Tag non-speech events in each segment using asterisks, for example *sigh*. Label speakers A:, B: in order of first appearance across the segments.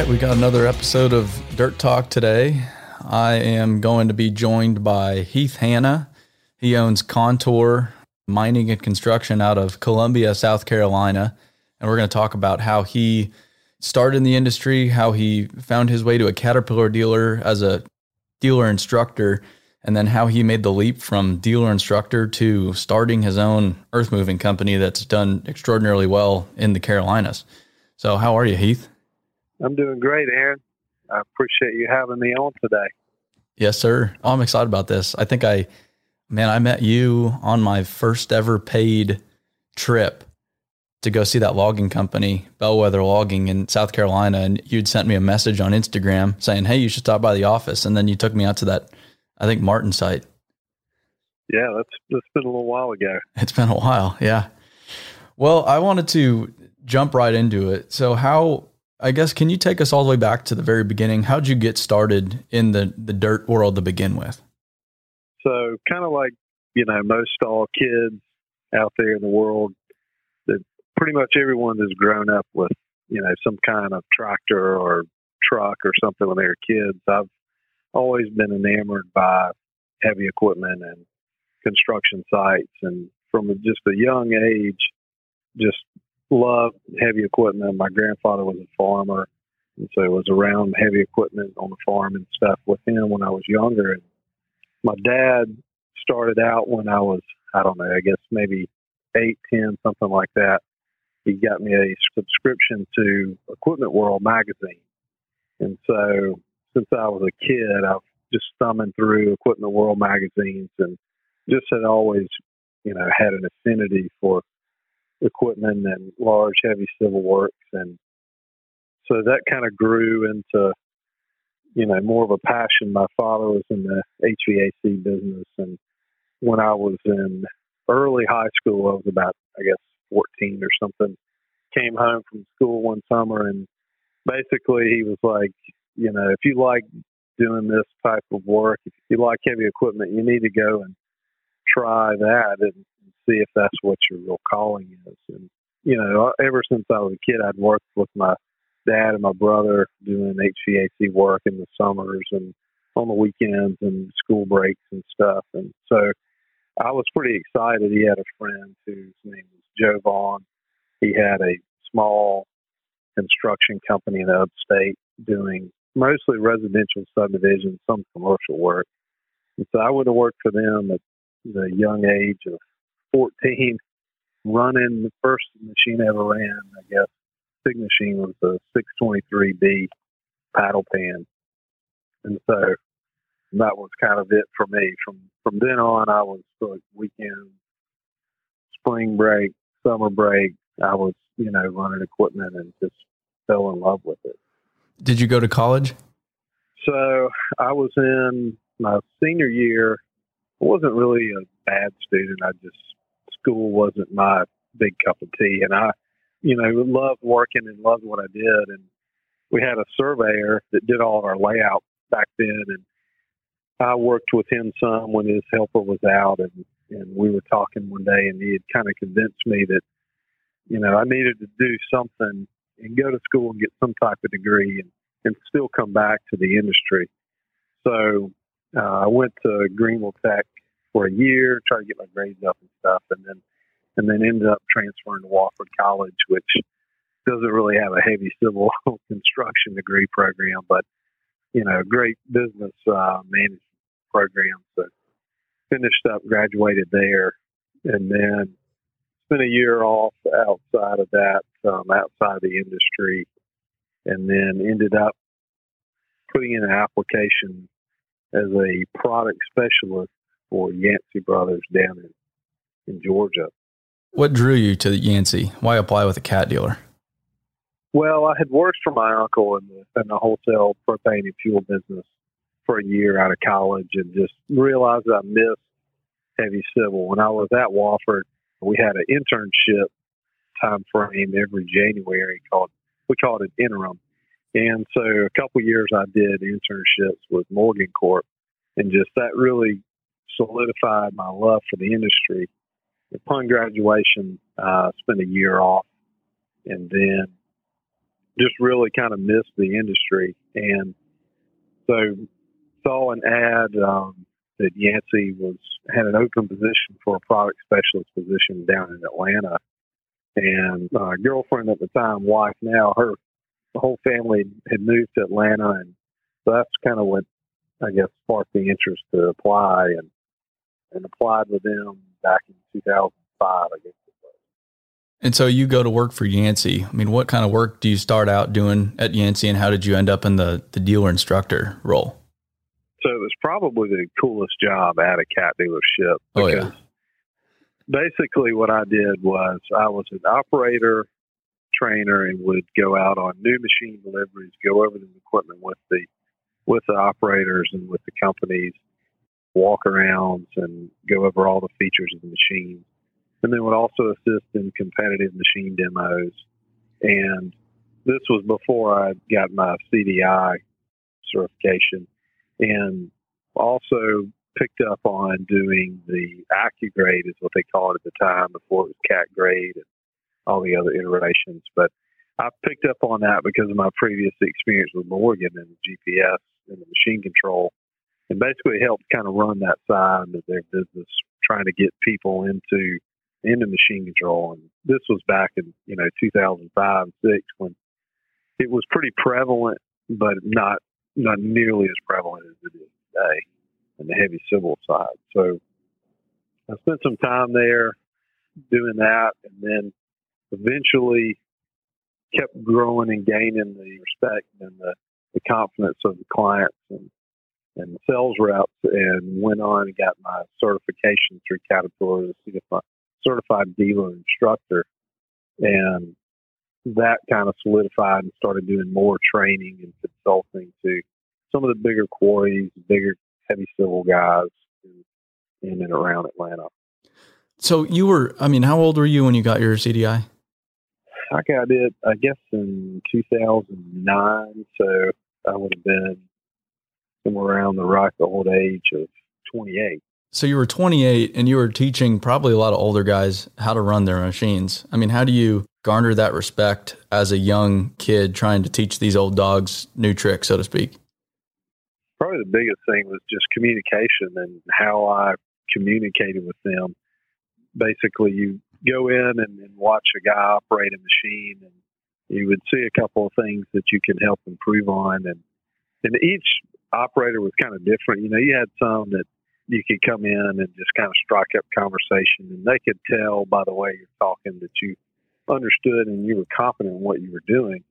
A: right, we got another episode of Dirt Talk today. I am going to be joined by Heath Hanna. He owns Contour Mining and Construction out of Columbia, South Carolina. And we're going to talk about how he started in the industry, how he found his way to a Caterpillar dealer as a dealer instructor, and then how he made the leap from dealer instructor to starting his own earth moving company that's done extraordinarily well in the Carolinas. So, how are you, Heath?
B: I'm doing great, Aaron. I appreciate you having me on today.
A: Yes, sir. Oh, I'm excited about this. I think I, man, I met you on my first ever paid trip to go see that logging company, Bellwether Logging in South Carolina. And you'd sent me a message on Instagram saying, Hey, you should stop by the office. And then you took me out to that, I think, Martin site.
B: Yeah, that's, that's been a little while ago.
A: It's been a while. Yeah. Well, I wanted to jump right into it. So, how, I guess, can you take us all the way back to the very beginning? How'd you get started in the, the dirt world to begin with?
B: So, kind of like, you know, most all kids out there in the world, that pretty much everyone has grown up with, you know, some kind of tractor or truck or something when they were kids. I've always been enamored by heavy equipment and construction sites and from just a young age just loved heavy equipment. My grandfather was a farmer and so it was around heavy equipment on the farm and stuff with him when I was younger and my dad started out when I was I don't know, I guess maybe eight, ten, something like that he got me a subscription to Equipment World magazine. And so since I was a kid, I've just thumbing through Equipment World magazines and just had always, you know, had an affinity for equipment and large, heavy civil works. And so that kind of grew into, you know, more of a passion. My father was in the HVAC business. And when I was in early high school, I was about, I guess, 14 or something, came home from school one summer and basically he was like, you know, if you like doing this type of work, if you like heavy equipment, you need to go and try that and, see if that's what your real calling is. And, you know, ever since I was a kid, I'd worked with my dad and my brother doing HVAC work in the summers and on the weekends and school breaks and stuff. And so I was pretty excited. He had a friend whose name was Joe Vaughn. He had a small construction company in the upstate doing mostly residential subdivisions, some commercial work. And so I would have worked for them at the young age of 14, running the first machine I ever ran, I guess. Big machine was the 623B paddle pan. And so that was kind of it for me. From from then on, I was like weekends, spring break, summer break. I was you know running equipment and just fell in love with it.
A: Did you go to college?
B: So I was in my senior year. I wasn't really a bad student. I just school wasn't my big cup of tea, and I, you know, loved working and loved what I did. And we had a surveyor that did all of our layout back then, and I worked with him some when his helper was out, and and we were talking one day, and he had kind of convinced me that you know I needed to do something and go to school and get some type of degree and and still come back to the industry. So uh, I went to Greenville Tech for a year, tried to get my grades up and stuff, and then and then ended up transferring to Wofford College, which doesn't really have a heavy civil *laughs* construction degree program, but you know, great business uh, management program. So finished up, graduated there, and then spent a year off outside of that, um, outside the industry, and then ended up putting in an application as a product specialist for Yancey Brothers down in, in Georgia.
A: What drew you to Yancey? Why apply with a cat dealer?
B: Well, I had worked for my uncle in the, in the wholesale propane and fuel business for a year out of college and just realized I missed heavy civil. When I was at Wofford, we had an internship time frame every January called we called it interim. And so a couple years I did internships with Morgan Corp and just that really solidified my love for the industry. Upon graduation, I uh, spent a year off and then just really kind of missed the industry. And so saw an ad um, that Yancey was had an open position for a product specialist position down in Atlanta. And my girlfriend at the time, wife now, her whole family had moved to Atlanta, and so that's kind of what I guess sparked the interest to apply and and applied with them back in 2005, I guess.
A: And so you go to work for Yancey. I mean, what kind of work do you start out doing at Yancey, and how did you end up in the the dealer instructor role?
B: So it was probably the coolest job at a cat dealership.
A: Oh yeah.
B: Basically, what I did was I was an operator trainer and would go out on new machine deliveries, go over the equipment with the with the operators and with the companies, walk arounds and go over all the features of the machine. And then would also assist in competitive machine demos. And this was before I got my CDI certification and also picked up on doing the AccuGrade is what they called it at the time before it was cat grade and all the other iterations. But I picked up on that because of my previous experience with Morgan and GPS and the machine control, and basically helped kind of run that side of their business, trying to get people into into machine control. And this was back in you know 2005 six when it was pretty prevalent, but not not nearly as prevalent as it is today in the heavy civil side. So I spent some time there doing that, and then eventually kept growing and gaining the respect and the, the confidence of the clients and and sales reps and went on and got my certification through Caterpillar as a certified dealer instructor. And that kind of solidified and started doing more training and consulting to some of the bigger quarries, bigger heavy civil guys in, in and around Atlanta.
A: So you were, I mean, how old were you when you got your CDI?
B: I got it, I guess, in 2009. So I would have been somewhere around the ripe old age of 28.
A: So you were 28 and you were teaching probably a lot of older guys how to run their machines. I mean, how do you garner that respect as a young kid trying to teach these old dogs new tricks, so to speak?
B: Probably the biggest thing was just communication and how I communicated with them. Basically, you go in and, and watch a guy operate a machine, and you would see a couple of things that you can help improve on. And and each operator was kind of different. You know, you had some that you could come in and just kind of strike up conversation, and they could tell by the way you're talking that you understood and you were confident in what you were doing.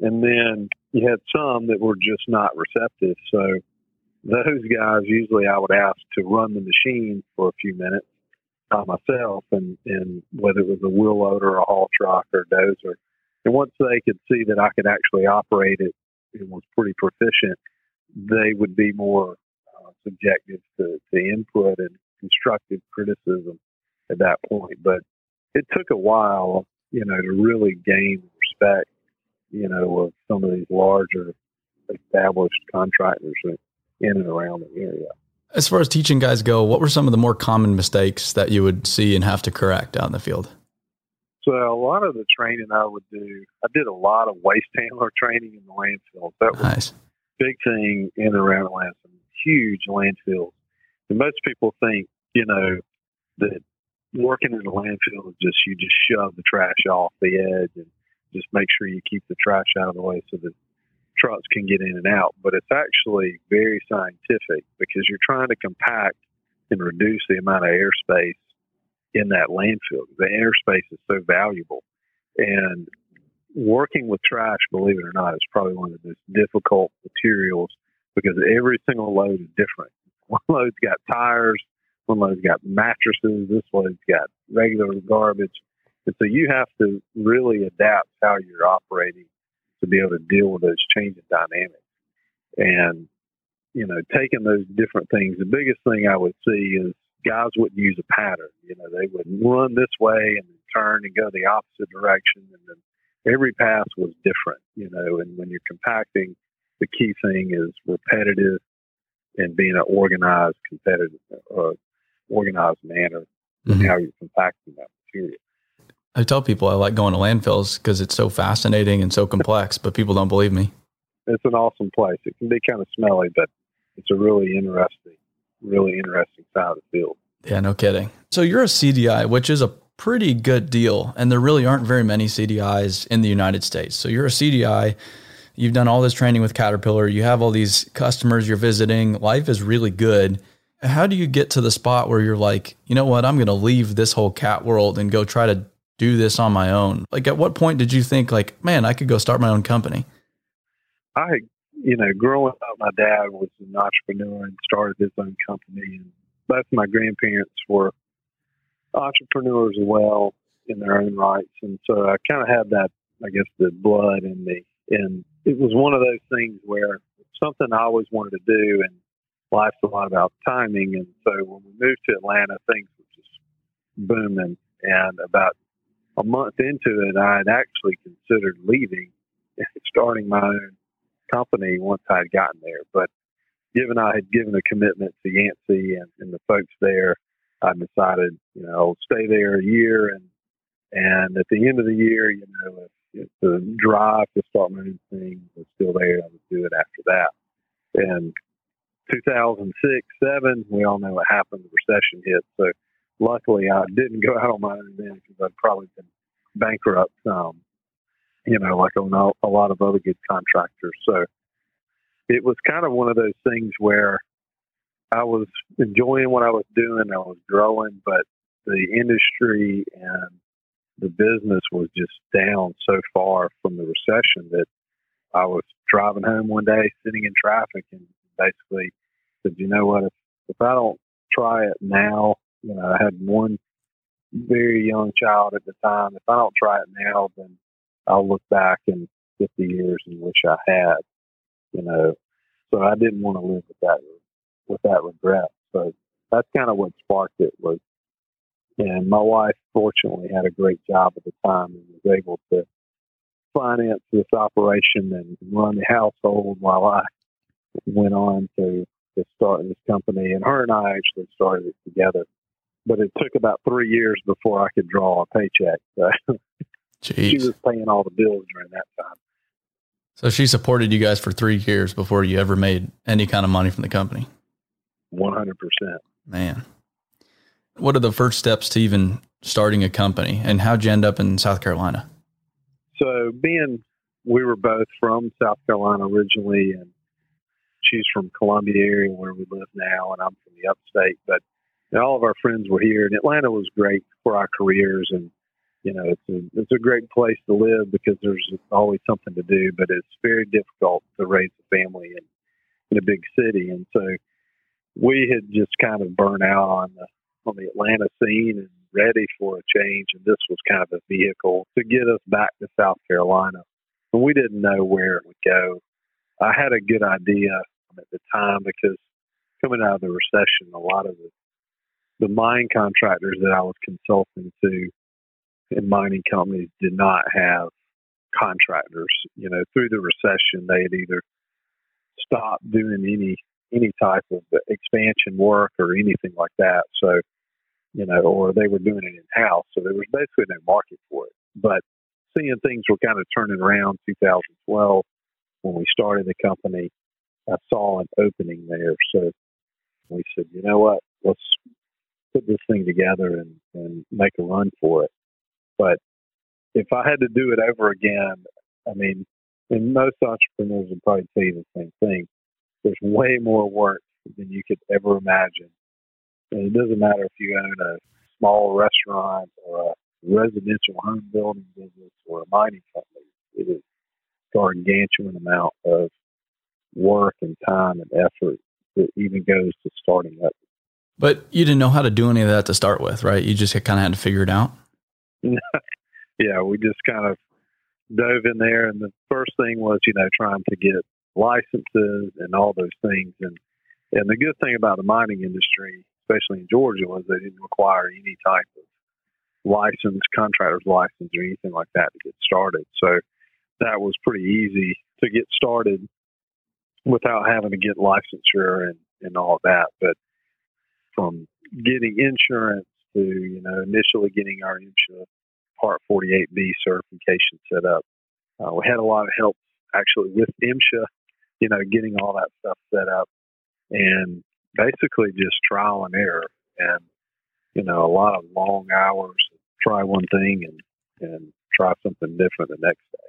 B: And then you had some that were just not receptive. So those guys usually I would ask to run the machine for a few minutes by myself, and and whether it was a wheel loader, a haul truck, or a dozer. And once they could see that I could actually operate it and was pretty proficient, they would be more uh, subjective to, to input and constructive criticism at that point. But it took a while, you know, to really gain respect, you know, of some of these larger established contractors in and around the area.
A: As far as teaching guys go, what were some of the more common mistakes that you would see and have to correct out in the field?
B: So a lot of the training I would do, I did a lot of waste handler *laughs* training in the landfills. That was nice. Big thing in and around Atlanta, some huge landfills. And most people think, you know, that working in a landfill is just you just shove the trash off the edge and just make sure you keep the trash out of the way so that trucks can get in and out, but it's actually very scientific because you're trying to compact and reduce the amount of airspace in that landfill. The airspace is so valuable. And working with trash, believe it or not, is probably one of the most difficult materials because every single load is different. *laughs* One load's got tires, one load's got mattresses, this load's got regular garbage. And so you have to really adapt how you're operating to be able to deal with those changing dynamics. And, you know, taking those different things, the biggest thing I would see is guys wouldn't use a pattern. You know, they would run this way and then turn and go the opposite direction. And then every pass was different, you know, and when you're compacting, the key thing is repetitive and being an organized, competitive, uh, organized manner mm-hmm. how you're compacting that material.
A: I tell people I like going to landfills because it's so fascinating and so complex, but people don't believe me.
B: It's an awesome place. It can be kind of smelly, but it's a really interesting, really interesting side of the field.
A: Yeah, no kidding. So you're a CDI, which is a pretty good deal, and there really aren't very many CDIs in the United States. So you're a CDI. You've done all this training with Caterpillar. You have all these customers you're visiting. Life is really good how do you get to the spot where you're like, you know what, I'm going to leave this whole cat world and go try to do this on my own? Like, at what point did you think, like, man, I could go start my own company?
B: I, you know, growing up, my dad was an entrepreneur and started his own company, and both my grandparents were entrepreneurs as well in their own rights, and so I kind of had that, I guess, the blood in me, and it was one of those things where something I always wanted to do, and life's a lot about timing. And so when we moved to Atlanta, things were just booming. And about a month into it, I had actually considered leaving and starting my own company once I had gotten there. But given I had given a commitment to Yancey and, and the folks there, I decided, you know, stay there a year and and at the end of the year, you know, if, if the drive to start my own thing was still there, I would do it after that. And 2006, seven, we all know what happened. The recession hit. So luckily, I didn't go out on my own then because I'd probably been bankrupt. Um, you know, like on a lot of other good contractors. So it was kind of one of those things where I was enjoying what I was doing. I was growing, but the industry and the business was just down so far from the recession that I was driving home one day, sitting in traffic, and basically said, you know what, if, if I don't try it now, you know, I had one very young child at the time. If I don't try it now, then I'll look back in 50 years and wish I had, you know. So I didn't want to live with that with that regret. So that's kind of what sparked it was. And my wife fortunately had a great job at the time and was able to finance this operation and run the household while I went on to, to start this company. And her and I actually started it together. But it took about three years before I could draw a paycheck. So *laughs* she was paying all the bills during that time.
A: So she supported you guys for three years before you ever made any kind of money from the company.
B: One hundred percent.
A: Man, what are the first steps to even starting a company, and how'd you end up in South Carolina?
B: So, being we were both from South Carolina originally, and she's from Columbia area where we live now, and I'm from the upstate. But you know, all of our friends were here, and Atlanta was great for our careers. And you know, it's a it's a great place to live because there's always something to do. But it's very difficult to raise a family in in a big city, and so we had just kind of burned out on the on the Atlanta scene and ready for a change. And this was kind of a vehicle to get us back to South Carolina. And we didn't know where it would go. I had a good idea at the time because coming out of the recession, a lot of the the mine contractors that I was consulting to in mining companies did not have contractors. You know, through the recession, they had either stopped doing any any type of expansion work or anything like that. So, you know, or they were doing it in house. So there was basically no market for it. But seeing things were kind of turning around 2012 when we started the company, I saw an opening there. So we said, you know what, let's put this thing together and, and make a run for it. But if I had to do it over again, I mean, and most entrepreneurs would probably tell you the same thing. There's way more work than you could ever imagine. And it doesn't matter if you own a small restaurant or a residential home building business or a mining company. It is gargantuan amount of work and time and effort that even goes to starting up.
A: But you didn't know how to do any of that to start with, right? You just kind of had to figure it out. *laughs*
B: yeah, we just kind of dove in there, and the first thing was, you know, trying to get licenses and all those things. And and the good thing about the mining industry, especially in Georgia, was they didn't require any type of license, contractor's license, or anything like that to get started. So that was pretty easy to get started without having to get licensure and, and all that. But from getting insurance to, you know, initially getting our insurance Part 48B certification set up. Uh, we had a lot of help actually with MSHA, you know, getting all that stuff set up, and basically just trial and error, and you know, a lot of long hours. Try one thing and and try something different the next day.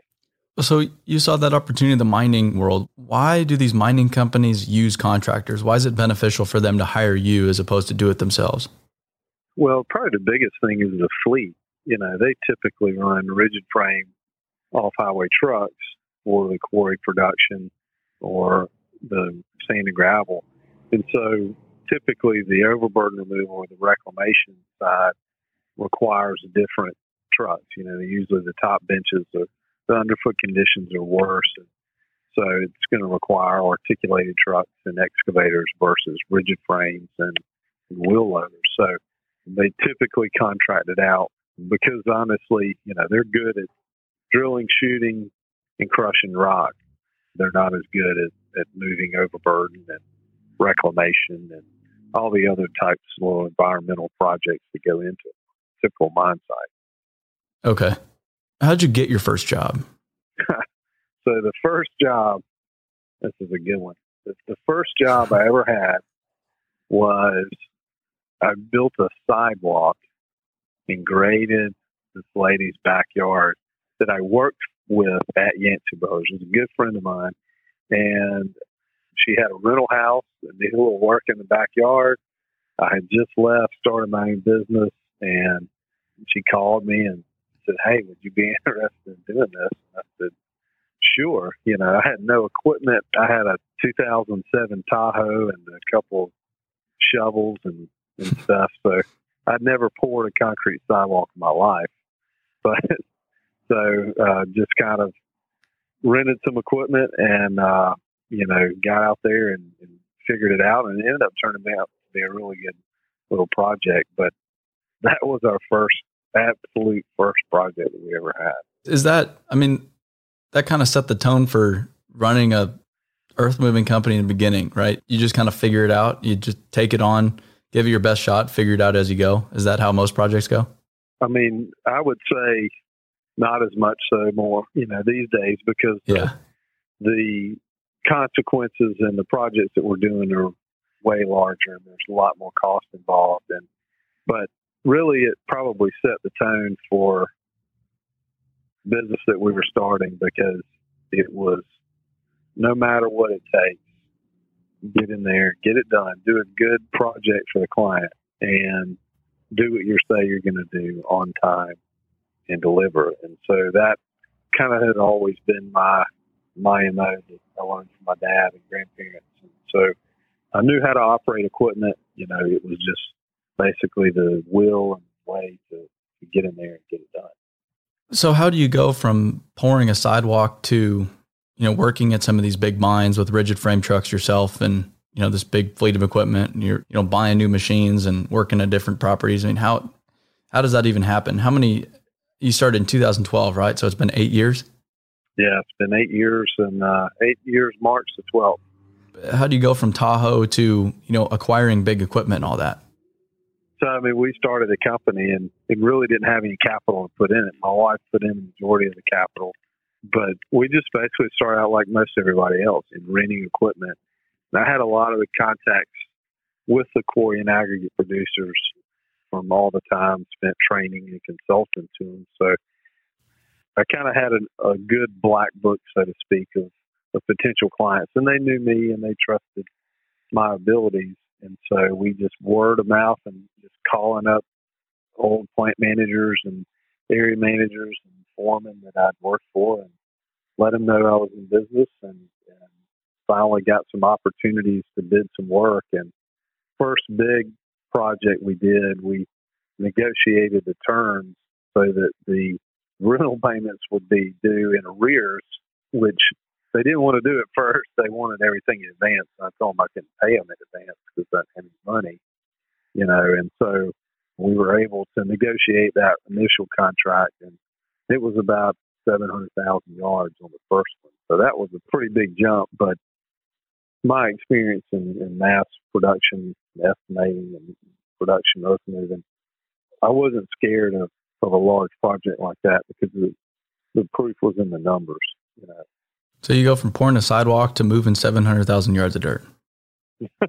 A: So you saw that opportunity in the mining world. Why do these mining companies use contractors? Why is it beneficial for them to hire you as opposed to do it themselves?
B: Well, probably the biggest thing is the fleet. You know, they typically run rigid frame off highway trucks for the quarry production or the sand and gravel. And so typically the overburden removal or the reclamation side requires different trucks. You know, usually the top benches or the underfoot conditions are worse. And so it's going to require articulated trucks and excavators versus rigid frames and, and wheel loaders. So they typically contract it out because honestly, you know, they're good at drilling, shooting, and crushing rock. They're not as good at, at moving overburden and reclamation and all the other types of little environmental projects that go into a typical mine site.
A: Okay. How'd you get your first job? *laughs*
B: so the first job, this is a good one. The first job I ever had was I built a sidewalk and graded this lady's backyard that I worked with at Yancey Brothers. She was a good friend of mine, and she had a rental house and did a little work in the backyard. I had just left, started my own business, and she called me and said, "Hey, would you be *laughs* interested in doing this?" And I said, "Sure." You know, I had no equipment. I had a 2007 Tahoe and a couple of shovels and, and *laughs* stuff. So I'd never poured a concrete sidewalk in my life, but so uh, just kind of rented some equipment and uh, you know got out there and, and figured it out, and it ended up turning out to be a really good little project. But that was our first absolute first project that we ever had.
A: Is that? I mean, that kind of set the tone for running a earth moving company in the beginning, right? You just kind of figure it out. You just take it on, give it your best shot, figure it out as you go. Is that how most projects go?
B: I mean, I would say not as much so more, you know, these days because yeah. the, the consequences and the projects that we're doing are way larger and there's a lot more cost involved and but really it probably set the tone for business that we were starting because it was no matter what it takes get in there get it done do a good project for the client and do what you say you're going to do on time and deliver. And so that kind of had always been my my MO that I learned from my dad and grandparents. And so I knew how to operate equipment. You know, it was just basically the will and way to, to get in there and get it done.
A: So how do you go from pouring a sidewalk to, you know, working at some of these big mines with rigid frame trucks yourself and, you know, this big fleet of equipment and you're, you know, buying new machines and working at different properties? I mean, how how does that even happen? How many you started in 2012, right? So it's been eight years.
B: Yeah, it's been eight years and uh, eight years March the 12th.
A: How do you go from Tahoe to you know acquiring big equipment and all that?
B: So I mean, we started a company and it really didn't have any capital to put in it. My wife put in the majority of the capital, but we just basically started out like most everybody else in renting equipment. And I had a lot of the contacts with the quarry and aggregate producers from all the time spent training and consulting to them. So I kind of had a, a good black book, so to speak, of, of potential clients, and they knew me and they trusted my abilities. And so we just word of mouth and just calling up old plant managers and area managers and foremen that I'd worked for and let them know I was in business and, and finally got some opportunities to bid some work. And first big project we did, we negotiated the terms so that the rental payments would be due in arrears, which they didn't want to do at first. They wanted everything in advance. I told them I couldn't pay them in advance because I didn't have any money, you know. And so we were able to negotiate that initial contract, and it was about seven hundred thousand yards on the first one. So that was a pretty big jump. But my experience in, in mass production, estimating, and production earth moving, I wasn't scared of of a large project like that because the, the proof was in the numbers. You know.
A: So you go from pouring a sidewalk to moving seven hundred thousand yards of dirt. *laughs*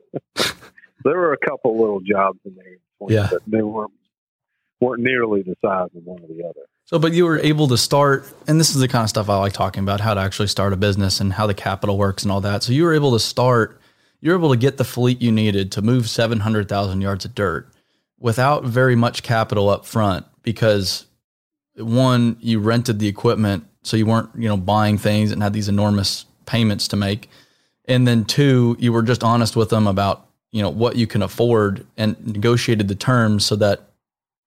B: there were a couple little jobs in there,
A: Yeah.
B: but they weren't weren't nearly the size of one or the other.
A: So, but you were able to start, and this is the kind of stuff I like talking about how to actually start a business and how the capital works and all that. So, you were able to start, you're able to get the fleet you needed to move 700,000 yards of dirt without very much capital up front because one, you rented the equipment. So, you weren't, you know, buying things and had these enormous payments to make. And then two, you were just honest with them about, you know, what you can afford and negotiated the terms so that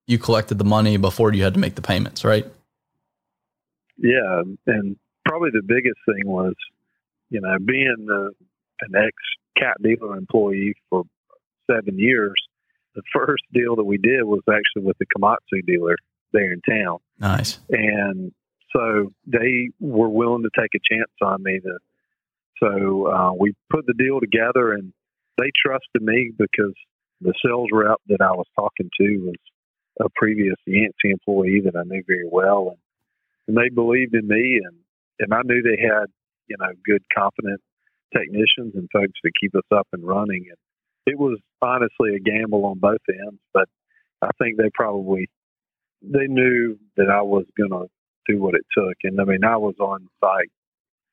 A: you collected the money before you had to make the payments, right?
B: Yeah, and probably the biggest thing was, you know, being uh, an ex cat dealer employee for seven years. The first deal that we did was actually with the Komatsu dealer there in town,
A: Nice.
B: and so they were willing to take a chance on me. To so uh, we put the deal together, and they trusted me because the sales rep that I was talking to was a previous Yancey employee that I knew very well, and, and they believed in me, and and I knew they had you know good, confident technicians and folks to keep us up and running, and it was honestly a gamble on both ends, but I think they probably they knew that I was going to do what it took, and I mean I was on site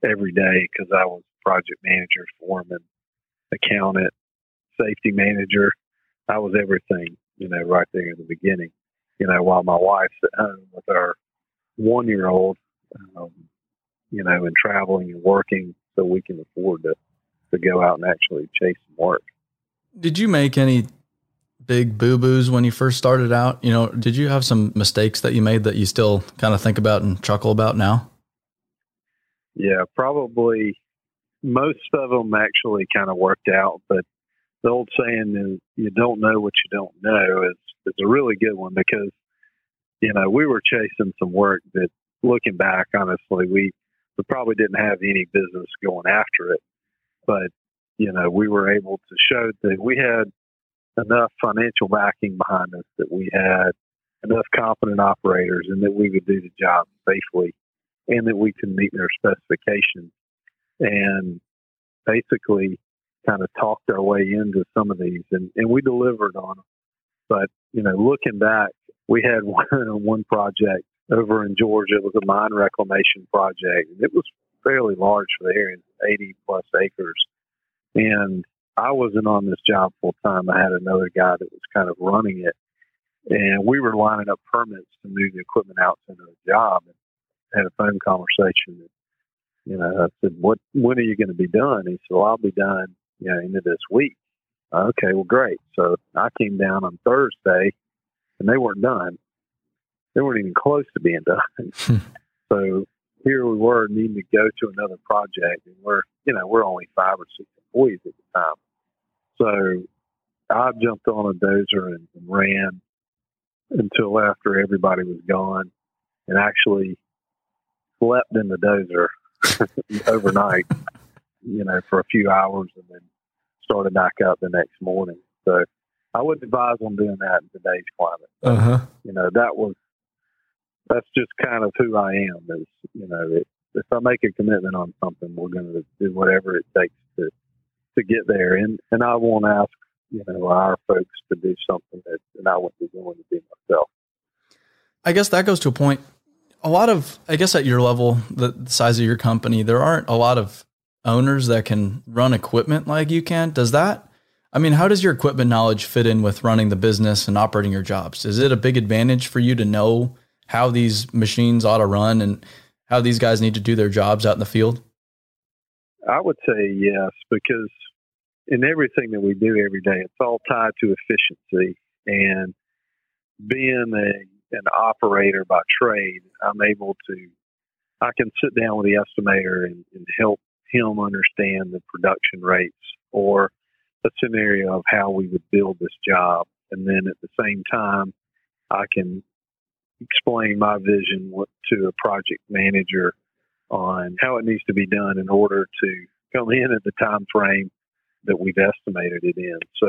B: every day because I was project manager, foreman, accountant, safety manager. I was everything you know, right there in the beginning. You know, while my wife's at home with our one year old, um, you know, and traveling and working so we can afford to, to go out and actually chase some work.
A: Did you make any big boo boos when you first started out? You know, did you have some mistakes that you made that you still kind of think about and chuckle about now?
B: Yeah, probably most of them actually kind of worked out, but the old saying is you don't know what you don't know is, is a really good one because, you know, we were chasing some work that looking back, honestly, we, we probably didn't have any business going after it. But, you know, we were able to show that we had enough financial backing behind us that we had enough competent operators and that we would do the job safely and that we can meet their specifications. And basically, kind of talked our way into some of these, and, and we delivered on them. But you know, looking back, we had *laughs* one one project over in Georgia. It was a mine reclamation project, it was fairly large for the area, eighty plus acres. And I wasn't on this job full time. I had another guy that was kind of running it, and we were lining up permits to move the equipment out to another job. And had a phone conversation. And, you know, I said, "What? When are you going to be done?" He said, "Well, I'll be done you know, into this week. Okay, well, great. So I came down on Thursday, and they weren't done. They weren't even close to being done. *laughs* so here we were needing to go to another project, and we're, you know, we're only five or six employees at the time. So I jumped on a dozer and, and ran until after everybody was gone, and actually slept in the dozer *laughs* overnight you know, for a few hours and then started back up the next morning. So I wouldn't advise on doing that in today's climate.
A: Uh huh.
B: You know, that was that's just kind of who I am. Is you know, it, if I make a commitment on something, we're going to do whatever it takes to to get there. And and I won't ask you know our folks to do something that, that I wouldn't be willing to do myself.
A: I guess that goes to a point. A lot of, I guess, at your level, the size of your company, there aren't a lot of owners that can run equipment like you can. Does that? I mean, how does your equipment knowledge fit in with running the business and operating your jobs? Is it a big advantage for you to know how these machines ought to run and how these guys need to do their jobs out in the field?
B: I would say yes, because in everything that we do every day, it's all tied to efficiency. And being a an operator by trade, I'm able to I can sit down with the estimator and, and help him understand the production rates or a scenario of how we would build this job. And then at the same time, I can explain my vision to a project manager on how it needs to be done in order to come in at the time frame that we've estimated it in. So,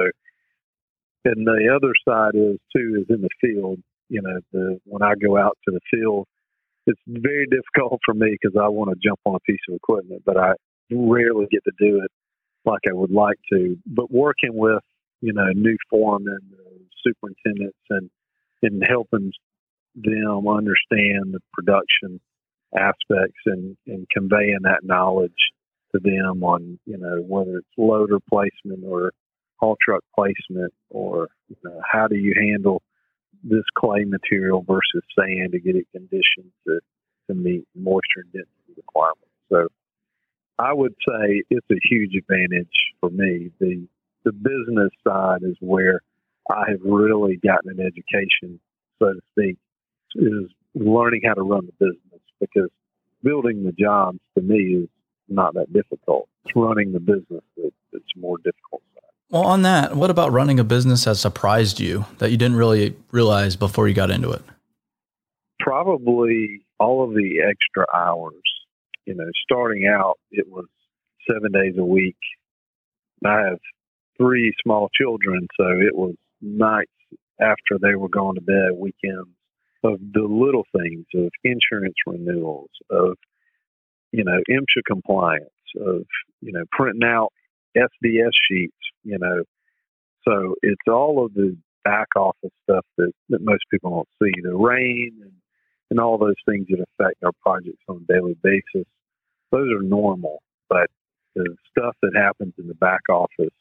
B: and the other side is too is in the field. you know, the when I go out to the field, it's very difficult for me because I want to jump on a piece of equipment, but I rarely get to do it like I would like to. But working with you know new foremen, uh, superintendents, and and helping them understand the production aspects and, and conveying that knowledge to them on you know whether it's loader placement or haul truck placement or you know, how do you handle this clay material versus sand to get it conditioned to, to meet moisture and density requirements. So I would say it's a huge advantage for me. The the business side is where I have really gotten an education, so to speak, is learning how to run the business because building the jobs to me is not that difficult. It's running the business that, that's more difficult.
A: Well, on that, what about running a business has surprised you that you didn't really realize before you got into it?
B: Probably all of the extra hours. You know, starting out, it was seven days a week. I have three small children, so it was nights after they were going to bed, weekends of the little things of insurance renewals, of you know MSHA compliance, of you know printing out SDS sheets, you know. So it's all of the back office stuff that, that most people don't see. The rain and, and all those things that affect our projects on a daily basis, those are normal. But the stuff that happens in the back office,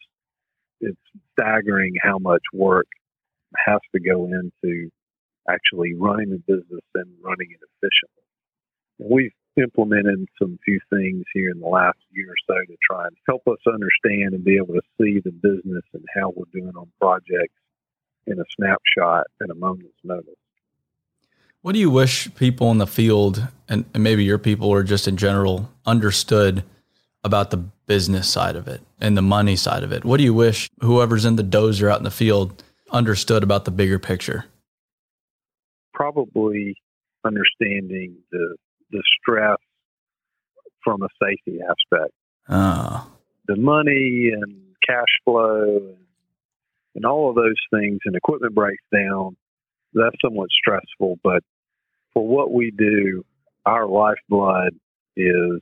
B: it's staggering how much work has to go into actually running the business and running it efficiently. We've implemented some few things here in the last year or so to try and help us understand and be able to see the business and how we're doing on projects in a snapshot and a moment's notice.
A: What do you wish people in the field and, and maybe your people or just in general understood about the business side of it and the money side of it? What do you wish whoever's in the dozer out in the field understood about the bigger picture?
B: Probably understanding the the stress from a safety aspect.
A: Oh.
B: The money and cash flow and, and all of those things and equipment breaks down, that's somewhat stressful. But for what we do, our lifeblood is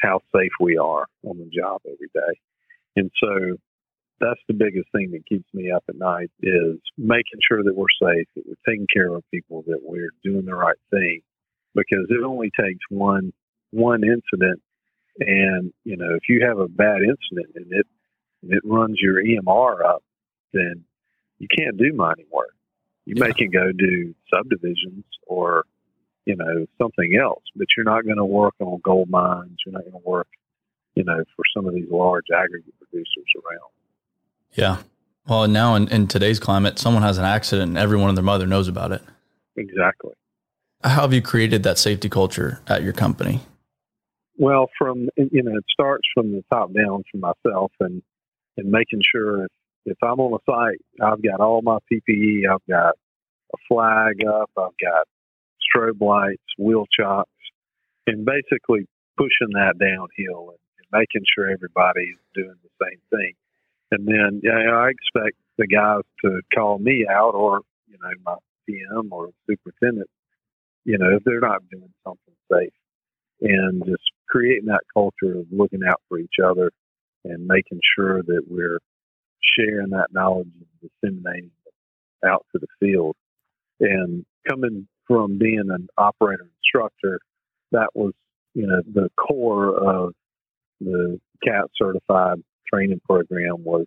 B: how safe we are on the job every day. And so that's the biggest thing that keeps me up at night is making sure that we're safe, that we're taking care of people, that we're doing the right thing. Because it only takes one one incident. And you know if you have a bad incident and it and it runs your EMR up then you can't do mining work. You yeah. may can go do subdivisions or you know something else but you're not going to work on gold mines. You're not going to work you know for some of these large aggregate producers around
A: yeah well now in, in today's climate someone has an accident and everyone and their mother knows about it
B: exactly
A: how have you created that safety culture at your company?
B: Well, from you know, it starts from the top down for myself, and and making sure if, if I'm on a site, I've got all my PPE, I've got a flag up, I've got strobe lights, wheel chocks, and basically pushing that downhill and, and making sure everybody's doing the same thing. And then yeah, I expect the guys to call me out, or you know, my PM or superintendent you know, if they're not doing something safe and just creating that culture of looking out for each other and making sure that we're sharing that knowledge and disseminating it out to the field. And coming from being an operator instructor, that was, you know, the core of the CAT certified training program was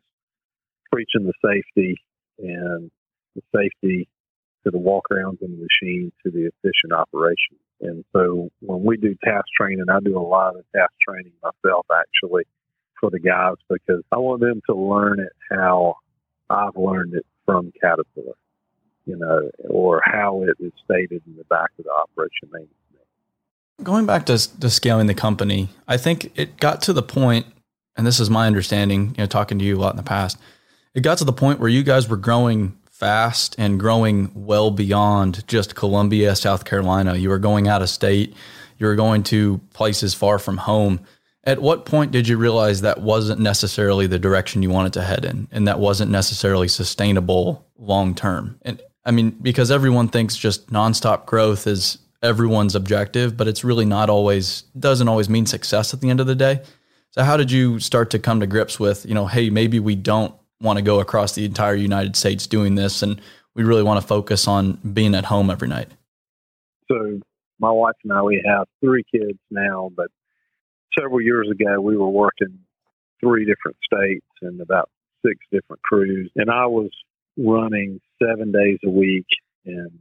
B: preaching the safety and the safety to the walk arounds in the machine to the efficient operation. And so when we do task training, I do a lot of task training myself actually for the guys because I want them to learn it how I've learned it from Caterpillar, you know, or how it is stated in the back of the operation manual.
A: Going back to, to scaling the company, I think it got to the point, and this is my understanding, you know, talking to you a lot in the past, it got to the point where you guys were growing fast and growing well beyond just Columbia, South Carolina. You were going out of state, you were going to places far from home. At what point did you realize that wasn't necessarily the direction you wanted to head in and that wasn't necessarily sustainable long term? And I mean, because everyone thinks just nonstop growth is everyone's objective, but it's really not always doesn't always mean success at the end of the day. So how did you start to come to grips with, you know, hey, maybe we don't want to go across the entire United States doing this and we really want to focus on being at home every night?
B: So my wife and I we have three kids now, but several years ago we were working three different states and about six different crews and I was running seven days a week and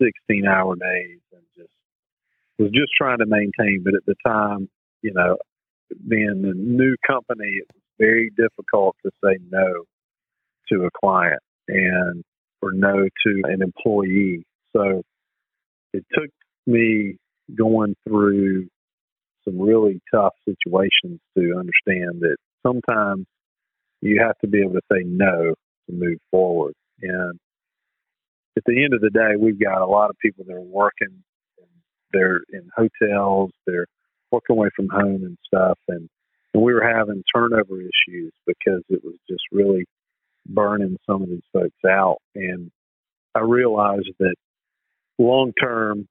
B: 16 hour days and just was just trying to maintain. But at the time, you know, being a new company, it was very difficult to say no to a client and or no to an employee. So it took me going through some really tough situations to understand that sometimes you have to be able to say no to move forward. And at the end of the day, we've got a lot of people that are working. they're in hotels. They're working away from home and stuff. And, and we were having turnover issues because it was just really burning some of these folks out. And I realized that long term,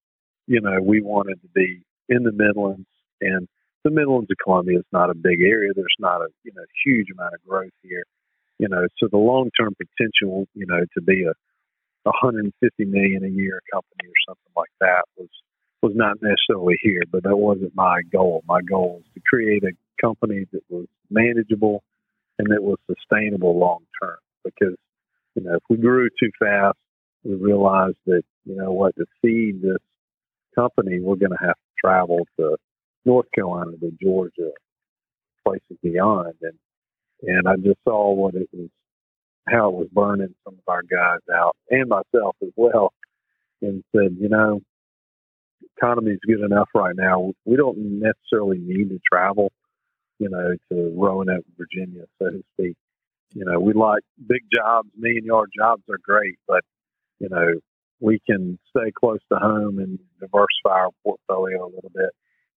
B: you know, we wanted to be in the Midlands and the Midlands of Columbia is not a big area. There's not a you know huge amount of growth here, you know. So the long term potential, you know, to be a 150 million a year company or something like that was was not necessarily here, but that wasn't my goal. My goal was to create a company that was manageable and that was sustainable long term. Because you know, if we grew too fast, we realized that you know what to feed this company, we're going to have to travel to North Carolina, to Georgia, places beyond, and and I just saw what it was how it was burning some of our guys out and myself as well, and said, you know, economy is good enough right now. We don't necessarily need to travel, you know, to Roanoke, Virginia, so to speak. You know, we like big jobs, million yard jobs are great, but you know, we can stay close to home and diversify our portfolio a little bit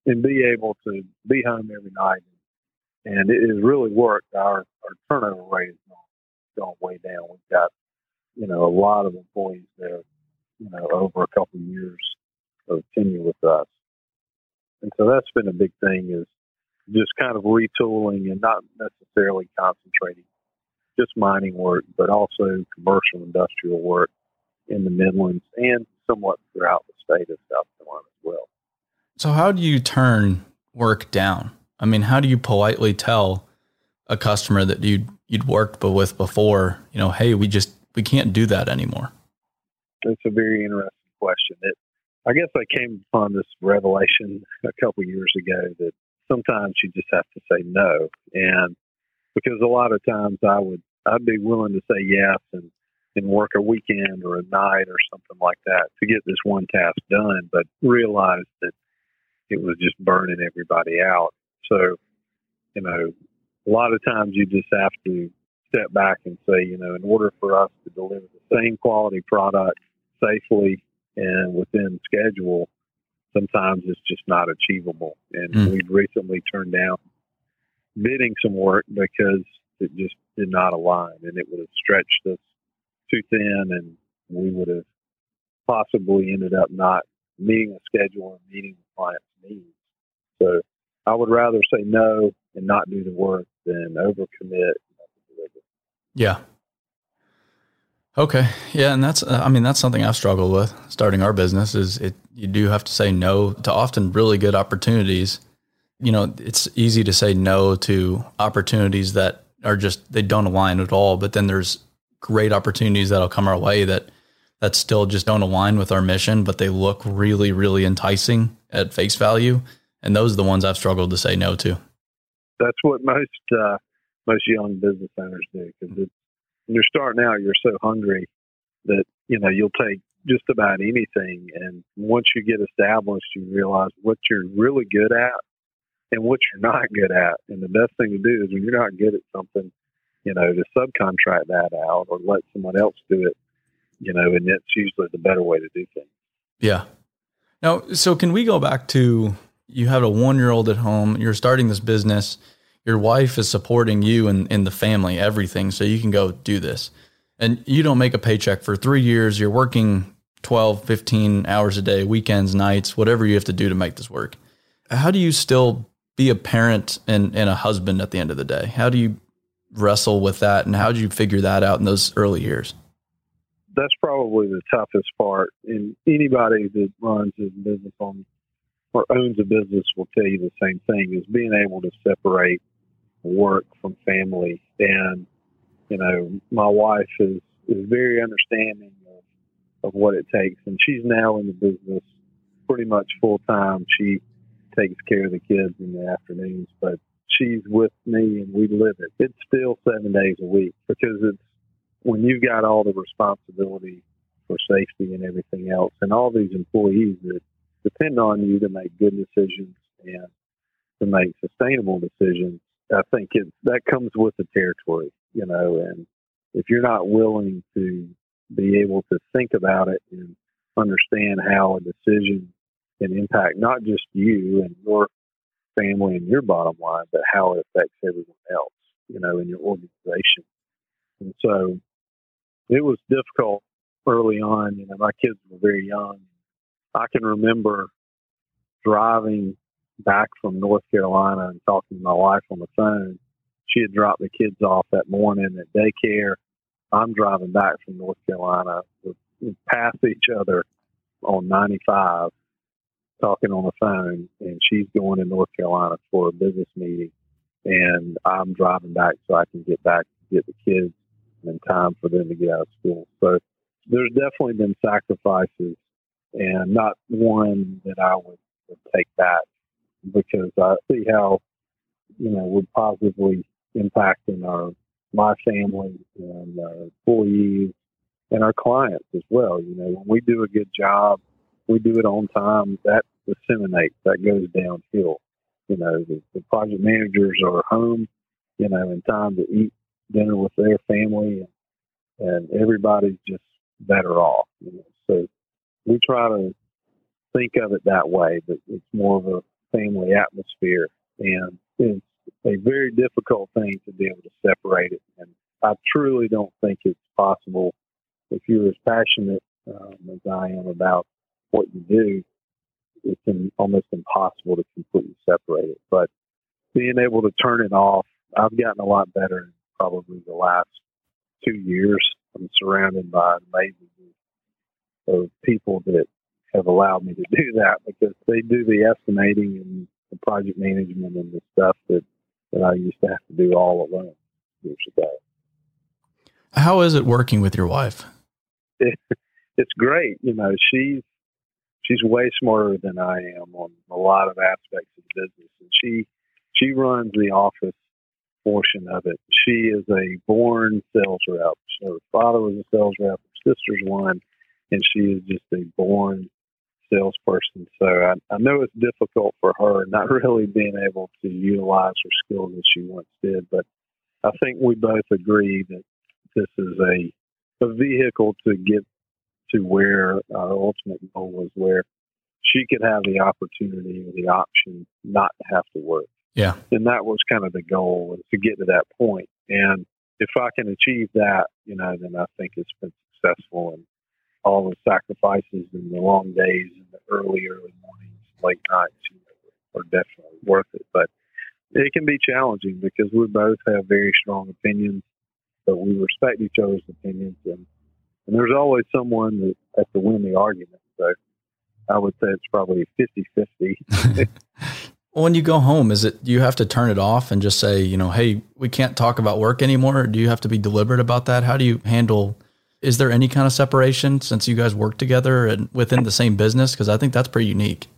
B: and be able to be home every night. And it has really worked. Our our turnover rate is gone way down. We've got, you know, a lot of employees there, you know, over a couple of years of tenure with us. And so that's been a big thing is just kind of retooling and not necessarily concentrating just mining work, but also commercial industrial work in the Midlands and somewhat throughout the state of South Carolina as well.
A: So how do you turn work down? I mean, how do you politely tell a customer that you you'd worked with before, you know, hey, we just we can't do that anymore?
B: It's a very interesting question. It, I guess I came upon this revelation a couple years ago that sometimes you just have to say no, and because a lot of times I would I'd be willing to say yes and and work a weekend or a night or something like that to get this one task done, but realized that it was just burning everybody out. So, you know, a lot of times you just have to step back and say, you know, in order for us to deliver the same quality product safely and within schedule, sometimes it's just not achievable. And mm. we've recently turned down bidding some work because it just did not align and it would have stretched us too thin and we would have possibly ended up not meeting the schedule and meeting the client's needs. So I would rather say no and not do the work than overcommit.
A: Yeah. Okay. Yeah, and that's I mean that's something I've struggled with starting our business is it you do have to say no to often really good opportunities. You know, it's easy to say no to opportunities that are just they don't align at all, but then there's great opportunities that'll come our way that that still just don't align with our mission, but they look really really enticing at face value, and those are the ones I've struggled to say no to
B: that's what most uh, most young business owners do because when you're starting out, you're so hungry that you know you'll take just about anything, and once you get established, you realize what you're really good at and what you're not good at. And the best thing to do is when you're not good at something, you know, to subcontract that out or let someone else do it. You know, and that's usually the better way to do things.
A: Yeah. Now, so can we go back to you have a one year old at home, you're starting this business, your wife is supporting you and, in the family, everything, so you can go do this. and you don't make a paycheck for three years. You're working 12, 15 hours a day, weekends, nights, whatever you have to do to make this work. How do you still be a parent and, and a husband at the end of the day? How do you wrestle with that and how did you figure that out in those early years?
B: That's probably the toughest part. And anybody that runs a business on or owns a business will tell you the same thing is being able to separate work from family. And, you know, my wife is, is very understanding of, of what it takes. And she's now in the business pretty much full time. She takes care of the kids in the afternoons, but she's with me and we live it. It's still seven days a week because it's when you've got all the responsibility for safety and everything else and all these employees that depend on you to make good decisions and to make sustainable decisions. I think it that comes with the territory, you know, and if you're not willing to be able to think about it and understand how a decision can impact not just you and your family and your bottom line, but how it affects everyone else, you know, in your organization. And so it was difficult early on. You know, my kids were very young. I can remember driving back from North Carolina and talking to my wife on the phone. She had dropped the kids off that morning at daycare. I'm driving back from North Carolina. We passed each other on 95 talking on the phone, and she's going to North Carolina for a business meeting, and I'm driving back so I can get back to get the kids in time for them to get out of school. So there's definitely been sacrifices, and not one that I would, would take back because I see how you know we're positively impacting our my family and our employees and our clients as well. You know, when we do a good job we do it on time, that disseminates, that goes downhill. You know, the, the project managers are home, you know, in time to eat dinner with their family, and, and everybody's just better off. You know, so we try to think of it that way, but it's more of a family atmosphere, and it's a very difficult thing to be able to separate it. And I truly don't think it's possible if you're as passionate um, as I am about what you do, it's in, almost impossible to completely separate it. But being able to turn it off, I've gotten a lot better in probably the last two years. I'm surrounded by an amazing group of people that have allowed me to do that because they do the estimating and the project management and the stuff that, that I used to have to do all alone years ago.
A: How is it working with your wife?
B: It, *laughs* it's great. You know, she's she's way smarter than I am on a lot of aspects of the business, and she she runs the office portion of it. She is a born sales rep. her father was a sales rep. Her sister's one, and she is just a born salesperson. So I, I know it's difficult for her not *laughs* really being able to utilize her skills as she once did, but I think we both agree that this is a a vehicle to get to where our ultimate goal was where she could have the opportunity or the option not to have to work.
A: Yeah.
B: And that was kind of the goal was to get to that point. And if I can achieve that, you know, then I think it's been successful and all the sacrifices and the long days and the early, early mornings, late nights, you know, are definitely worth it. But it can be challenging because we both have very strong opinions, but we respect each other's opinions and and there's always someone that has to win the argument. So I would say it's probably 50 50. *laughs*
A: when you go home, is it you have to turn it off and just say, you know, hey, we can't talk about work anymore? do you have to be deliberate about that? How do you handle? Is there any kind of separation since you guys work together and within the same business? Because I think that's pretty unique.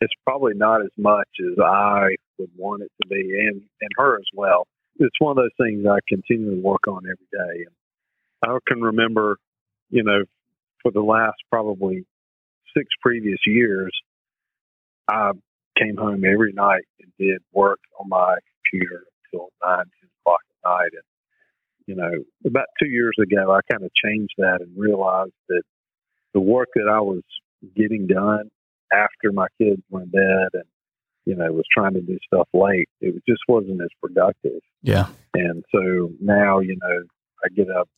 B: It's probably not as much as I would want it to be, and and her as well. It's one of those things I continually work on every day. And I can remember you know, for the last probably six previous years, I came home every night and did work on my computer until nine, ten o'clock at night. And, you know, about two years ago, I kind of changed that and realized that the work that I was getting done after my kids went to bed and, you know, was trying to do stuff late, it just wasn't as productive.
A: Yeah.
B: And so now, you know, I get up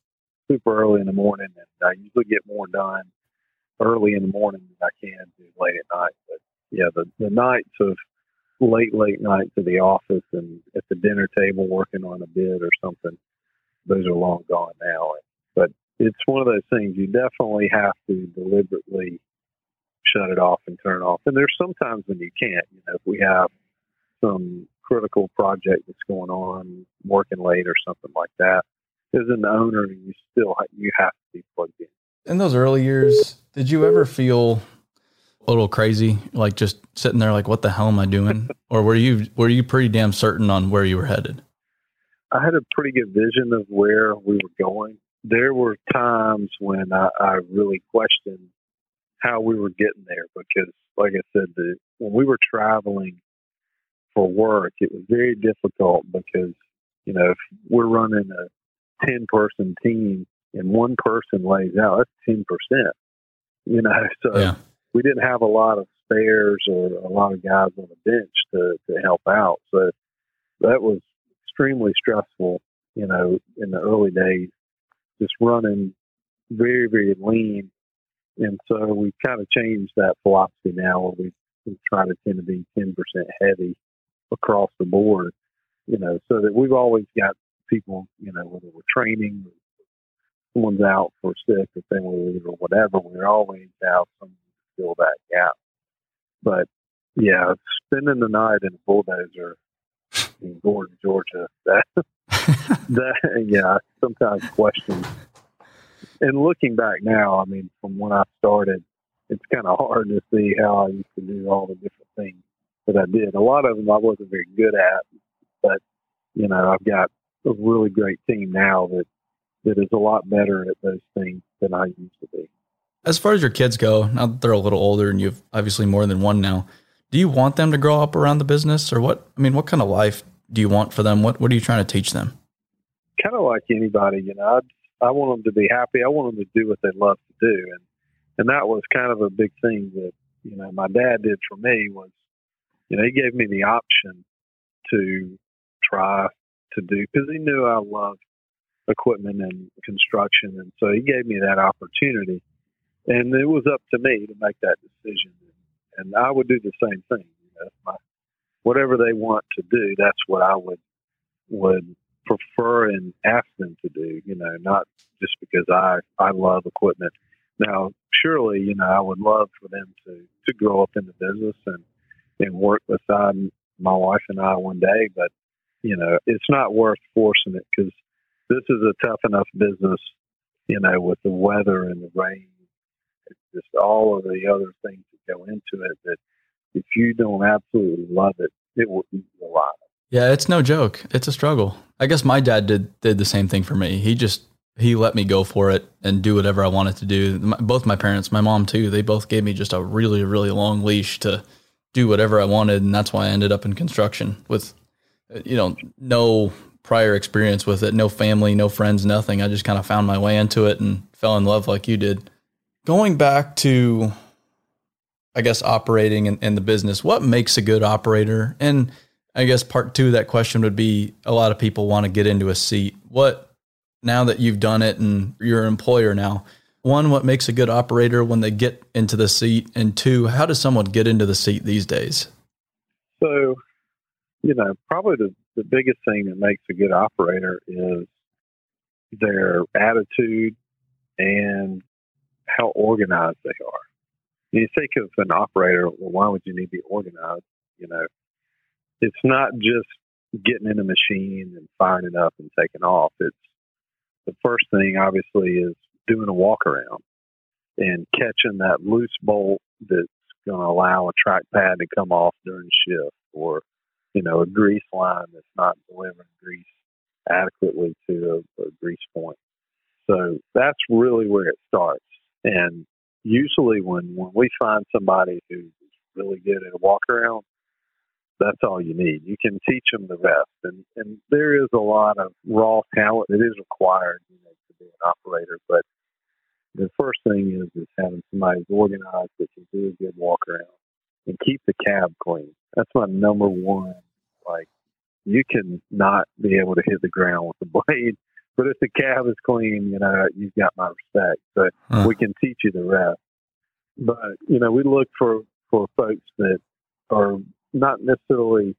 B: super early in the morning, and I usually get more done early in the morning than I can do late at night. But yeah, the the nights of late late nights at the office and at the dinner table working on a bid or something, those are long gone now. But it's one of those things you definitely have to deliberately shut it off and turn it off. And there's sometimes when you can't. You know, if we have some critical project that's going on, working late or something like that, as an owner, you still you have to be plugged in.
A: In those early years, did you ever feel a little crazy, like just sitting there, like, "What the hell am I doing?" *laughs* or were you were you pretty damn certain on where you were headed?
B: I had a pretty good vision of where we were going. There were times when I, I really questioned how we were getting there because, like I said, the, when we were traveling for work, it was very difficult because, you know, if we're running a 10 person team and one person lays out, that's 10%, you know, *laughs* so yeah. we didn't have a lot of spares or a lot of guys on the bench to, to help out. So that was extremely stressful, you know, in the early days, just running very, very lean and so we kind of changed that philosophy now where we, we try to tend to be 10% heavy across the board, you know, so that we've always got people, you know, whether we're training, someone's out for sick or family leave or whatever, we're always out to fill that gap. But yeah, spending the night in a bulldozer in Gordon, Georgia, that, *laughs* that, yeah, I sometimes question and looking back now, I mean, from when I started, it's kind of hard to see how I used to do all the different things that I did. A lot of them I wasn't very good at, but you know, I've got a really great team now that that is a lot better at those things than I used to be.
A: As far as your kids go, now that they're a little older and you've obviously more than one now, do you want them to grow up around the business or what? I mean, what kind of life do you want for them? What What are you trying to teach them?
B: Kind of like anybody, you know. I'd I want them to be happy. I want them to do what they love to do, and and that was kind of a big thing that you know my dad did for me was, you know, he gave me the option to try to do because he knew I loved equipment and construction, and so he gave me that opportunity, and it was up to me to make that decision, and I would do the same thing. You know, my, whatever they want to do, that's what I would would prefer and ask them to do, you know, not just because I, I love equipment. Now, surely, you know, I would love for them to, to grow up in the business and, and work beside my wife and I one day, but, you know, it's not worth forcing it because this is a tough enough business, you know, with the weather and the rain, it's just all of the other things that go into it that if you don't absolutely love it, it will eat you alive.
A: Yeah, it's no joke. It's a struggle. I guess my dad did did the same thing for me. He just he let me go for it and do whatever I wanted to do. My, both my parents, my mom too, they both gave me just a really really long leash to do whatever I wanted, and that's why I ended up in construction with you know no prior experience with it, no family, no friends, nothing. I just kind of found my way into it and fell in love like you did. Going back to I guess operating in, in the business, what makes a good operator and I guess part two of that question would be a lot of people want to get into a seat. What, now that you've done it and you're an employer now, one, what makes a good operator when they get into the seat? And two, how does someone get into the seat these days?
B: So, you know, probably the, the biggest thing that makes a good operator is their attitude and how organized they are. You think of an operator, well, why would you need to be organized? You know, it's not just getting in a machine and firing it up and taking off. It's the first thing, obviously, is doing a walk around and catching that loose bolt that's going to allow a track pad to come off during shift or, you know, a grease line that's not delivering grease adequately to a, a grease point. So that's really where it starts. And usually when, when we find somebody who's really good at a walk around, that's all you need. You can teach them the rest, and and there is a lot of raw talent that is required, you know, to be an operator. But the first thing is is having somebody organized that can do a good walk around and keep the cab clean. That's my number one. Like you can not be able to hit the ground with the *laughs* blade but if the cab is clean, you know, you've got my respect. So huh. we can teach you the rest. But you know, we look for for folks that are not necessarily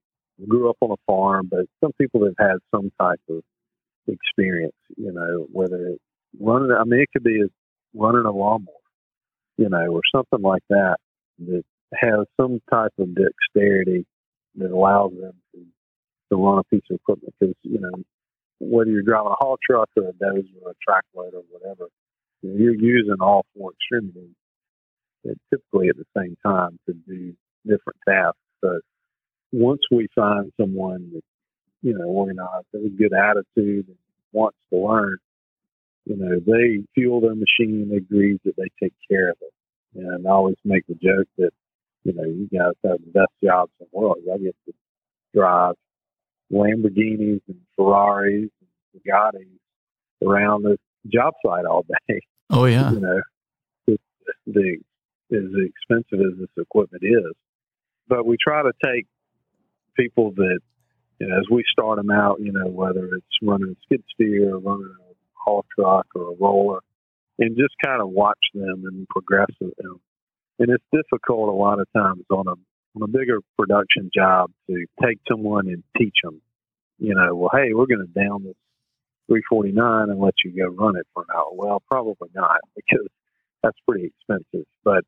B: grew up on a farm, but some people that have had some type of experience. You know, whether it's running. I mean, it could be running a lawnmower, you know, or something like that that has some type of dexterity that allows them to to run a piece of equipment because you know whether you're driving a haul truck or a dozer or a track load or whatever, you're using all four extremities typically at the same time to do different tasks. So once we find someone that you know organized, has a good attitude, and wants to learn, you know, they fuel their machine, they agree that they take care of it. And I always make the joke that, you know, you guys have the best jobs in the world. I get to drive Lamborghinis and Ferraris and Bugattis around the job site all day.
A: Oh yeah.
B: you know, the, the as expensive as this equipment is, but we try to take people that, you know, as we start them out, you know, whether it's running a skid steer or running a haul truck or a roller, and just kind of watch them and progress with them. And it's difficult a lot of times on a on a bigger production job to take someone and teach them. You know, well, hey, we're going to down this 349 and let you go run it for an hour. Well, probably not *laughs* because that's pretty expensive. But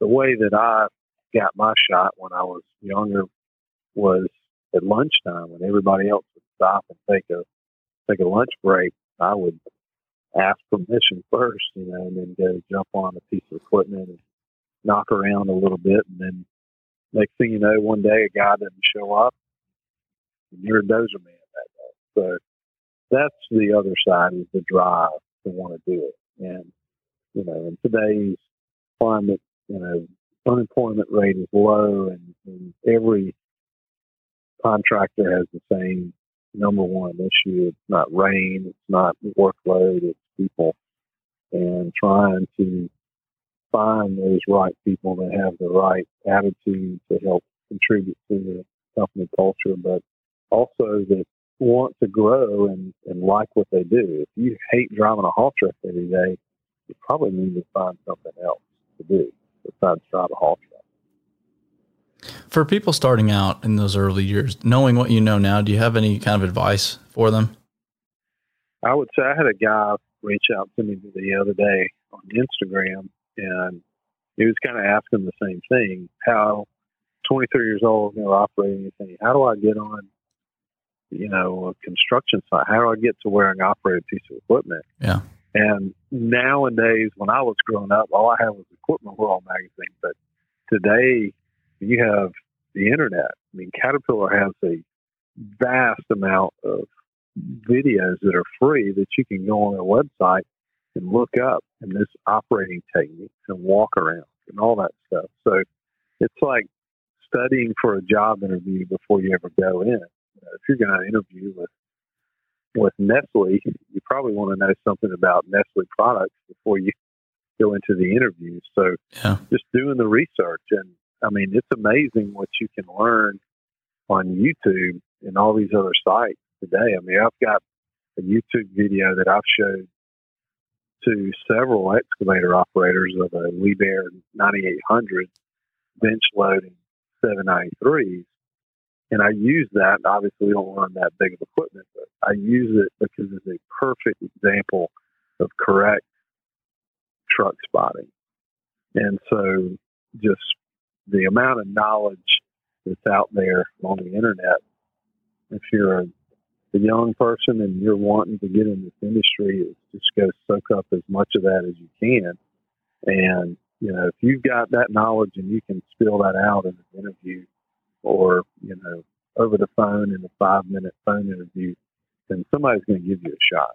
B: the way that I got my shot when I was younger was at lunchtime when everybody else would stop and take a take a lunch break. I would ask permission first, you know, and then go jump on a piece of equipment and knock around a little bit. And then next thing you know, one day a guy doesn't show up and you're a dozer man that day. So that's the other side is the drive to want to do it. And, you know, in today's climate, you know, unemployment rate is low and, and every contractor has the same number one issue. It's not rain, it's not workload, it's people. And trying to find those right people that have the right attitude to help contribute to the company culture, but also that want to grow and, and like what they do. If you hate driving a haul truck every day, you probably need to find something else to do besides drive a haul truck.
A: For people starting out in those early years, knowing what you know now, do you have any kind of advice for them?
B: I would say I had a guy reach out to me the other day on Instagram, and he was kind of asking the same thing: how 23 years old, you know, operating anything. How do I get on, you know, a construction site? How do I get to where I can operate a piece of equipment?
A: Yeah.
B: And nowadays, when I was growing up, all I had was Equipment World magazine. But today, you have the internet. I mean, Caterpillar has a vast amount of videos that are free that you can go on their website and look up and this operating techniques and walk around and all that stuff. So it's like studying for a job interview before you ever go in. Uh, if you're going to interview with with Nestle, you probably want to know something about Nestle products before you go into the interview. So yeah. just doing the research and I mean, it's amazing what you can learn on YouTube and all these other sites today. I mean, I've got a YouTube video that I've showed to several excavator operators of a Liebherr 9800 bench loading 793s. And I use that. Obviously, we don't run that big of equipment, but I use it because it's a perfect example of correct truck spotting. And so just the amount of knowledge that's out there on the internet. If you're a, a young person and you're wanting to get in this industry, is just go soak up as much of that as you can. And you know, if you've got that knowledge and you can spill that out in an interview, or you know, over the phone in a five minute phone interview, then somebody's going to give you a shot.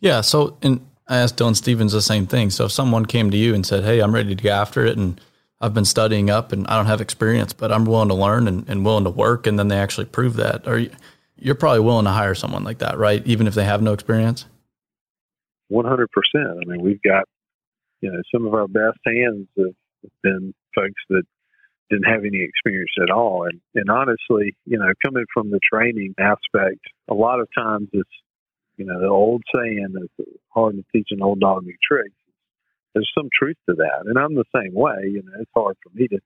A: Yeah. So, and I asked Dylan Stevens the same thing. So, if someone came to you and said, "Hey, I'm ready to go after it," and I've been studying up and I don't have experience, but I'm willing to learn and, and willing to work. And then they actually prove that. Or you're probably willing to hire someone like that, right? Even if they have no experience.
B: 100%. I mean, we've got, you know, some of our best hands have been folks that didn't have any experience at all. And, and honestly, you know, coming from the training aspect, a lot of times it's, You know, the old saying is hard to teach an old dog new tricks. There's some truth to that, and I'm the same way. You know, it's hard for me to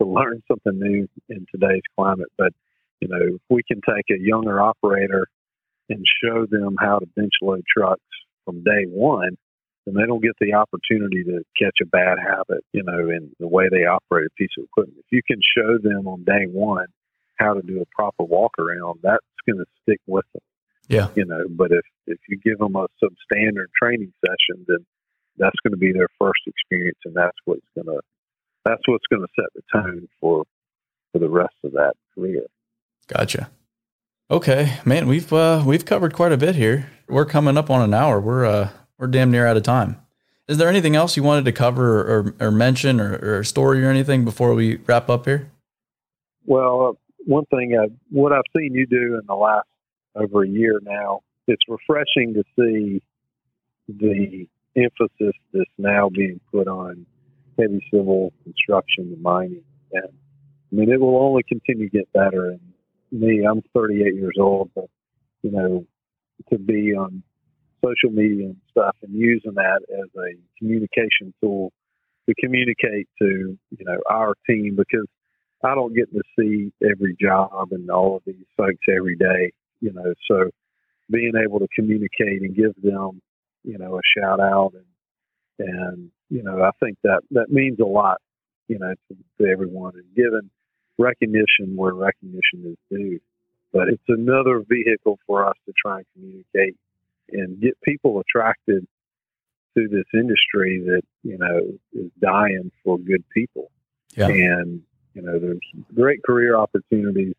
B: to learn something new in today's climate, but you know, if we can take a younger operator and show them how to bench load trucks from day one, then they don't get the opportunity to catch a bad habit, you know, in the way they operate a piece of equipment. If you can show them on day one how to do a proper walk around, that's going to stick with them.
A: Yeah.
B: You know, but if, if you give them a substandard training session, then that's going to be their first experience and that's what's going to, that's what's going to set the tone for, for the rest of that career.
A: Gotcha. Okay, man, we've uh, we've covered quite a bit here. We're coming up on an hour. We're uh, we're damn near out of time. Is there anything else you wanted to cover or, or mention or, or story or anything before we wrap up here?
B: Well, uh, one thing, uh, what I've seen you do in the last over a year now, it's refreshing to see the emphasis that's now being put on heavy civil construction and mining. And I mean, it will only continue to get better. And me, I'm 38 years old, but you know, to be on social media and stuff and using that as a communication tool to communicate to you know our team because I don't get to see every job and all of these folks every day, you know. So being able to communicate and give them, you know, a shout out and and you know I think that that means a lot, you know, to, to everyone and giving recognition where recognition is due. But it's another vehicle for us to try and communicate and get people attracted to this industry that you know is dying for good people.
A: Yeah.
B: And you know, there's great career opportunities.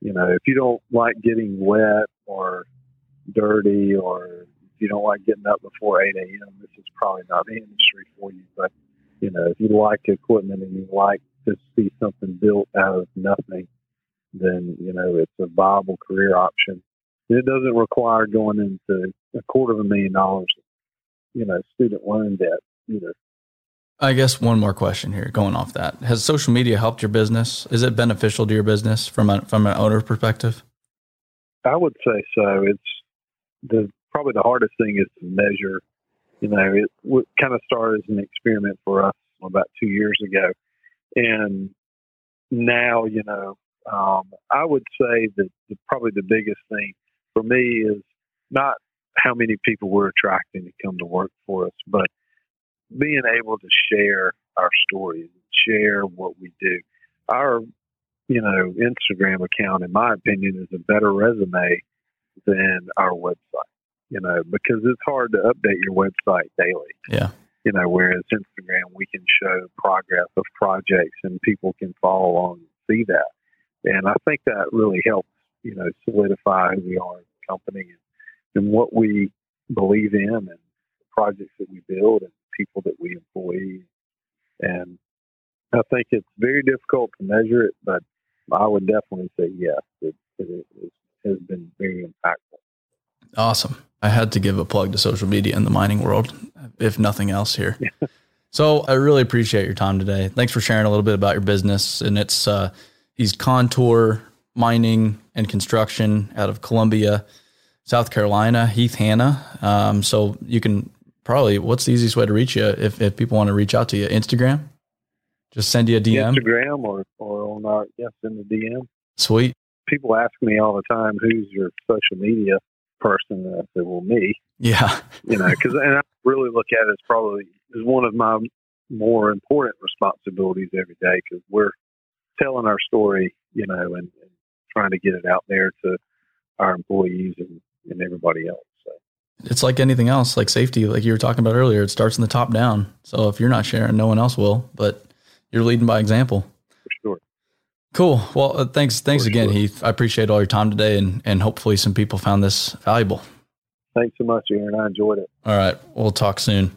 B: You know, if you don't like getting wet or dirty, or if you don't like getting up before 8 a.m., this is probably not the industry for you. But you know, if you like equipment and you like to see something built out of nothing, then you know it's a viable career option. It doesn't require going into a quarter of a million dollars, you know, student loan debt either.
A: I guess one more question here, going off that. Has social media helped your business? Is it beneficial to your business from a, from an owner perspective?
B: I would say so. It's the probably the hardest thing is to measure. You know, it, it kind of started as an experiment for us about two years ago, and now you know, um, I would say that the, probably the biggest thing for me is not how many people we're attracting to come to work for us, but being able to share our stories, share what we do. Our, you know, Instagram account, in my opinion, is a better resume than our website. You know, because it's hard to update your website daily.
A: Yeah.
B: You know, whereas Instagram, we can show progress of projects and people can follow along and see that. And I think that really helps, you know, solidify who we are as a company and, and what we believe in and projects that we build and people that we employ. And I think it's very difficult to measure it, but I would definitely say yes, it, it, it has been very impactful.
A: Awesome. I had to give a plug to social media in the mining world, if nothing else here. so I really appreciate your time today. Thanks for sharing a little bit about your business. And it's uh, he's Contour Mining and Construction out of Columbia, South Carolina. Heath Hanna. Um, so you can probably what's the easiest way to reach you if, if people want to reach out to you? Instagram. Just send you a DM.
B: Instagram or or on our yes in the DM.
A: Sweet.
B: People ask me all the time, "Who's your social media?" Person that said, well, me.
A: Yeah.
B: you know, because and I really look at it as probably as one of my more important responsibilities every day because we're telling our story, you know, and, and, trying to get it out there to our employees and, and everybody else. So.
A: It's like anything else, like safety, like you were talking about earlier. It starts in the top down. So if you're not sharing, no one else will. But you're leading by example.
B: For sure.
A: Cool. Well, uh, thanks. Thanks For again, sure. Heath. I appreciate all your time today, and and hopefully some people found this valuable.
B: Thanks so much, Aaron. I enjoyed it.
A: All right. We'll talk soon.